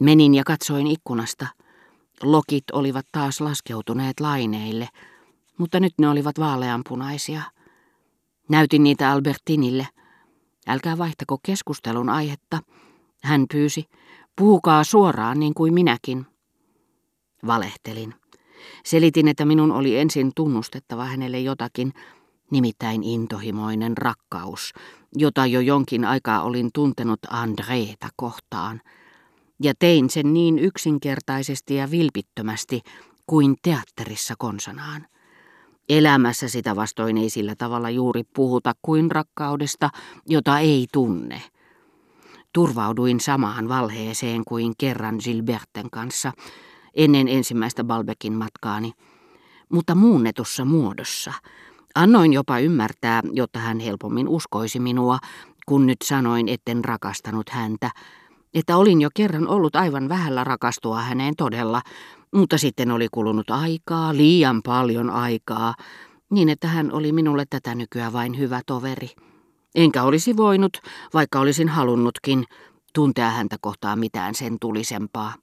Menin ja katsoin ikkunasta. Lokit olivat taas laskeutuneet laineille, mutta nyt ne olivat vaaleanpunaisia. Näytin niitä Albertinille. Älkää vaihtako keskustelun aihetta. Hän pyysi, puhukaa suoraan niin kuin minäkin. Valehtelin. Selitin, että minun oli ensin tunnustettava hänelle jotakin, nimittäin intohimoinen rakkaus, jota jo jonkin aikaa olin tuntenut Andreeta kohtaan. Ja tein sen niin yksinkertaisesti ja vilpittömästi kuin teatterissa konsanaan. Elämässä sitä vastoin ei sillä tavalla juuri puhuta kuin rakkaudesta, jota ei tunne. Turvauduin samaan valheeseen kuin kerran Gilberten kanssa ennen ensimmäistä Balbekin matkaani, mutta muunnetussa muodossa – Annoin jopa ymmärtää, jotta hän helpommin uskoisi minua, kun nyt sanoin, etten rakastanut häntä, että olin jo kerran ollut aivan vähällä rakastua häneen todella, mutta sitten oli kulunut aikaa, liian paljon aikaa, niin että hän oli minulle tätä nykyään vain hyvä toveri. Enkä olisi voinut, vaikka olisin halunnutkin, tuntea häntä kohtaan mitään sen tulisempaa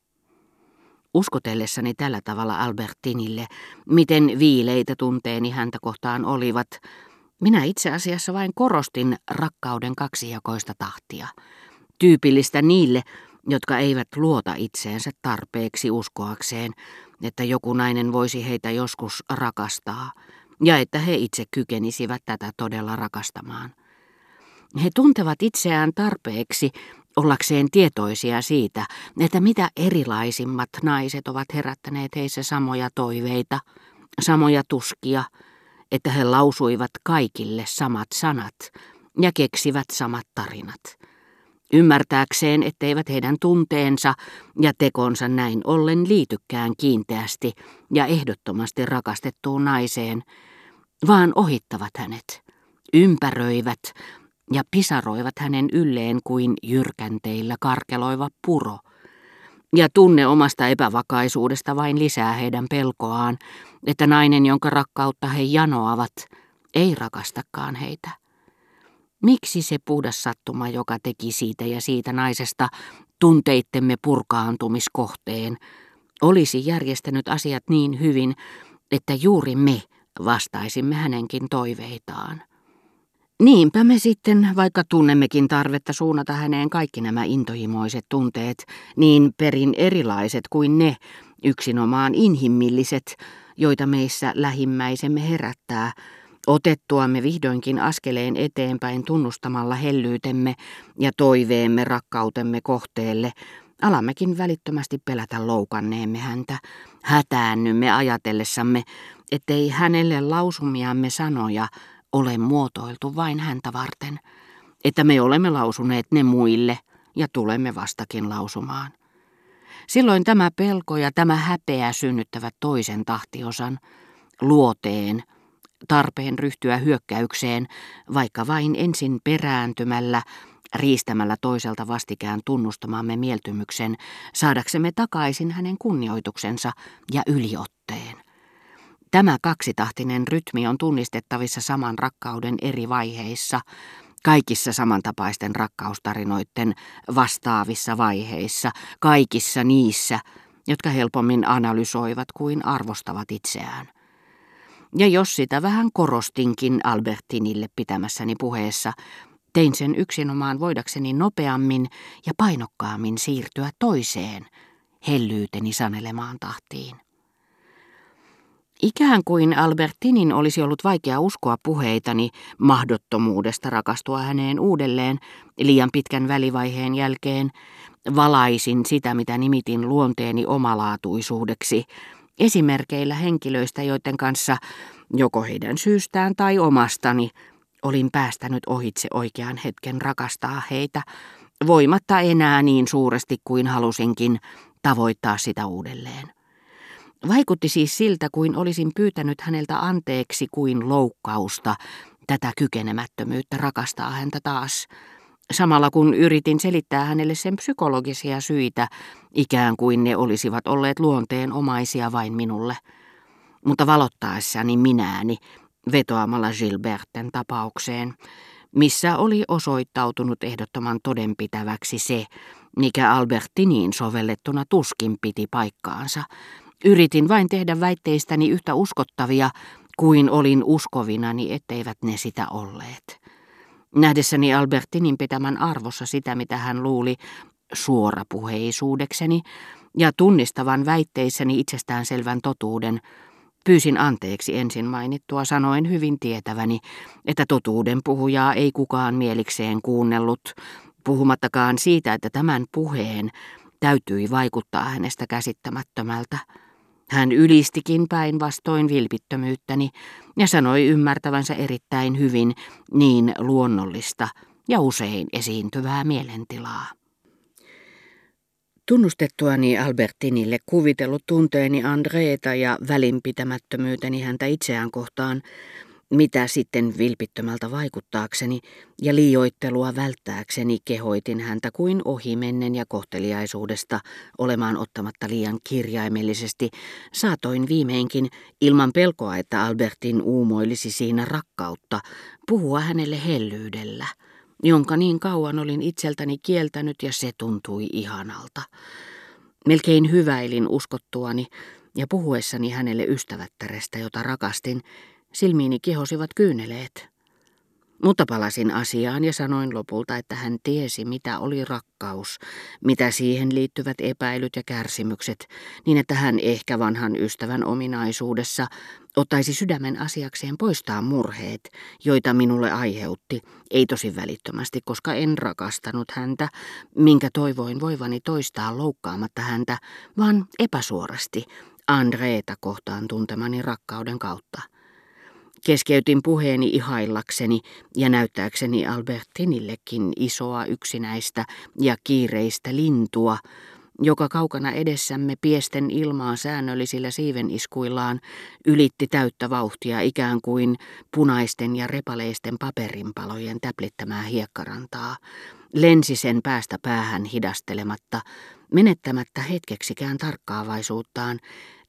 uskotellessani tällä tavalla Albertinille, miten viileitä tunteeni häntä kohtaan olivat, minä itse asiassa vain korostin rakkauden kaksijakoista tahtia, tyypillistä niille, jotka eivät luota itseensä tarpeeksi uskoakseen, että joku nainen voisi heitä joskus rakastaa, ja että he itse kykenisivät tätä todella rakastamaan. He tuntevat itseään tarpeeksi, ollakseen tietoisia siitä, että mitä erilaisimmat naiset ovat herättäneet heissä samoja toiveita, samoja tuskia, että he lausuivat kaikille samat sanat ja keksivät samat tarinat. Ymmärtääkseen, etteivät heidän tunteensa ja tekonsa näin ollen liitykään kiinteästi ja ehdottomasti rakastettuun naiseen, vaan ohittavat hänet, ympäröivät ja pisaroivat hänen ylleen kuin jyrkänteillä karkeloiva puro. Ja tunne omasta epävakaisuudesta vain lisää heidän pelkoaan, että nainen, jonka rakkautta he janoavat, ei rakastakaan heitä. Miksi se puhdas sattuma, joka teki siitä ja siitä naisesta tunteittemme purkaantumiskohteen, olisi järjestänyt asiat niin hyvin, että juuri me vastaisimme hänenkin toiveitaan? Niinpä me sitten, vaikka tunnemmekin tarvetta suunnata häneen kaikki nämä intohimoiset tunteet, niin perin erilaiset kuin ne, yksinomaan inhimilliset, joita meissä lähimmäisemme herättää, otettuamme vihdoinkin askeleen eteenpäin tunnustamalla hellyytemme ja toiveemme rakkautemme kohteelle, alammekin välittömästi pelätä loukanneemme häntä, hätäännymme ajatellessamme, ettei hänelle lausumiamme sanoja ole muotoiltu vain häntä varten, että me olemme lausuneet ne muille ja tulemme vastakin lausumaan. Silloin tämä pelko ja tämä häpeä synnyttävät toisen tahtiosan, luoteen, tarpeen ryhtyä hyökkäykseen, vaikka vain ensin perääntymällä, riistämällä toiselta vastikään tunnustamamme mieltymyksen, saadaksemme takaisin hänen kunnioituksensa ja yliotteen. Tämä kaksitahtinen rytmi on tunnistettavissa saman rakkauden eri vaiheissa, kaikissa samantapaisten rakkaustarinoiden vastaavissa vaiheissa, kaikissa niissä, jotka helpommin analysoivat kuin arvostavat itseään. Ja jos sitä vähän korostinkin Albertinille pitämässäni puheessa, tein sen yksinomaan voidakseni nopeammin ja painokkaammin siirtyä toiseen, hellyyteni sanelemaan tahtiin. Ikään kuin Albertinin olisi ollut vaikea uskoa puheitani mahdottomuudesta rakastua häneen uudelleen liian pitkän välivaiheen jälkeen, valaisin sitä, mitä nimitin luonteeni omalaatuisuudeksi, esimerkeillä henkilöistä, joiden kanssa, joko heidän syystään tai omastani, olin päästänyt ohitse oikean hetken rakastaa heitä, voimatta enää niin suuresti kuin halusinkin tavoittaa sitä uudelleen. Vaikutti siis siltä, kuin olisin pyytänyt häneltä anteeksi kuin loukkausta, tätä kykenemättömyyttä rakastaa häntä taas. Samalla kun yritin selittää hänelle sen psykologisia syitä, ikään kuin ne olisivat olleet luonteen omaisia vain minulle. Mutta valottaessani minääni, vetoamalla Gilberten tapaukseen, missä oli osoittautunut ehdottoman todenpitäväksi se, mikä Albertiniin sovellettuna tuskin piti paikkaansa. Yritin vain tehdä väitteistäni yhtä uskottavia kuin olin uskovinani, etteivät ne sitä olleet. Nähdessäni Albertinin pitämän arvossa sitä, mitä hän luuli suorapuheisuudekseni, ja tunnistavan väitteissäni itsestäänselvän totuuden, pyysin anteeksi ensin mainittua sanoen hyvin tietäväni, että totuuden puhujaa ei kukaan mielikseen kuunnellut, puhumattakaan siitä, että tämän puheen täytyi vaikuttaa hänestä käsittämättömältä. Hän ylistikin päinvastoin vilpittömyyttäni ja sanoi ymmärtävänsä erittäin hyvin niin luonnollista ja usein esiintyvää mielentilaa. Tunnustettuani Albertinille kuvitellut tunteeni Andreeta ja välinpitämättömyyteni häntä itseään kohtaan, mitä sitten vilpittömältä vaikuttaakseni ja liioittelua välttääkseni kehoitin häntä kuin ohimennen ja kohteliaisuudesta olemaan ottamatta liian kirjaimellisesti, saatoin viimeinkin, ilman pelkoa, että Albertin uumoilisi siinä rakkautta, puhua hänelle hellyydellä – jonka niin kauan olin itseltäni kieltänyt ja se tuntui ihanalta. Melkein hyväilin uskottuani ja puhuessani hänelle ystävättärestä, jota rakastin, silmiini kihosivat kyyneleet. Mutta palasin asiaan ja sanoin lopulta, että hän tiesi, mitä oli rakkaus, mitä siihen liittyvät epäilyt ja kärsimykset, niin että hän ehkä vanhan ystävän ominaisuudessa ottaisi sydämen asiakseen poistaa murheet, joita minulle aiheutti, ei tosi välittömästi, koska en rakastanut häntä, minkä toivoin voivani toistaa loukkaamatta häntä, vaan epäsuorasti Andreeta kohtaan tuntemani rakkauden kautta. Keskeytin puheeni ihaillakseni ja näyttääkseni Albertinillekin isoa yksinäistä ja kiireistä lintua, joka kaukana edessämme piesten ilmaa säännöllisillä siiveniskuillaan ylitti täyttä vauhtia ikään kuin punaisten ja repaleisten paperinpalojen täplittämää hiekkarantaa, lensi sen päästä päähän hidastelematta, menettämättä hetkeksikään tarkkaavaisuuttaan,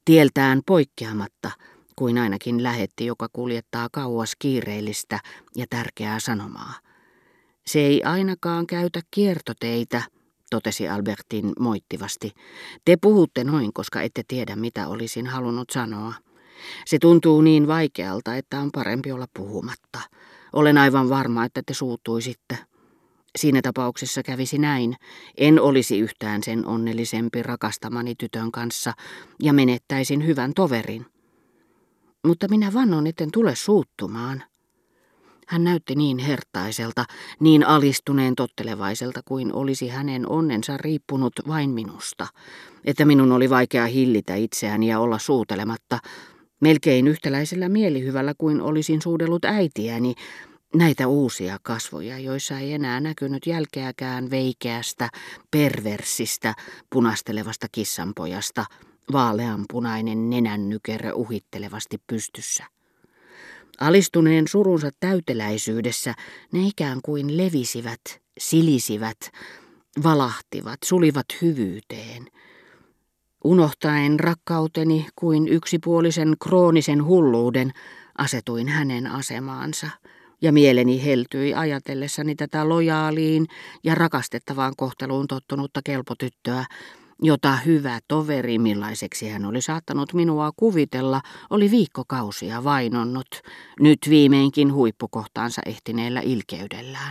tieltään poikkeamatta – kuin ainakin lähetti, joka kuljettaa kauas kiireellistä ja tärkeää sanomaa. Se ei ainakaan käytä kiertoteitä, totesi Albertin moittivasti. Te puhutte noin, koska ette tiedä, mitä olisin halunnut sanoa. Se tuntuu niin vaikealta, että on parempi olla puhumatta. Olen aivan varma, että te suuttuisitte. Siinä tapauksessa kävisi näin. En olisi yhtään sen onnellisempi rakastamani tytön kanssa ja menettäisin hyvän toverin. Mutta minä vannon, etten tule suuttumaan. Hän näytti niin hertaiselta, niin alistuneen tottelevaiselta kuin olisi hänen onnensa riippunut vain minusta, että minun oli vaikea hillitä itseäni ja olla suutelematta, melkein yhtäläisellä mielihyvällä kuin olisin suudellut äitiäni, näitä uusia kasvoja, joissa ei enää näkynyt jälkeäkään veikeästä, perversistä, punastelevasta kissanpojasta – vaaleanpunainen nenännykerä uhittelevasti pystyssä. Alistuneen surunsa täyteläisyydessä ne ikään kuin levisivät, silisivät, valahtivat, sulivat hyvyyteen. Unohtaen rakkauteni kuin yksipuolisen kroonisen hulluuden, asetuin hänen asemaansa, ja mieleni heltyi ajatellessani tätä lojaaliin ja rakastettavaan kohteluun tottunutta kelpotyttöä, jota hyvä toveri, millaiseksi hän oli saattanut minua kuvitella, oli viikkokausia vainonnut, nyt viimeinkin huippukohtaansa ehtineellä ilkeydellään.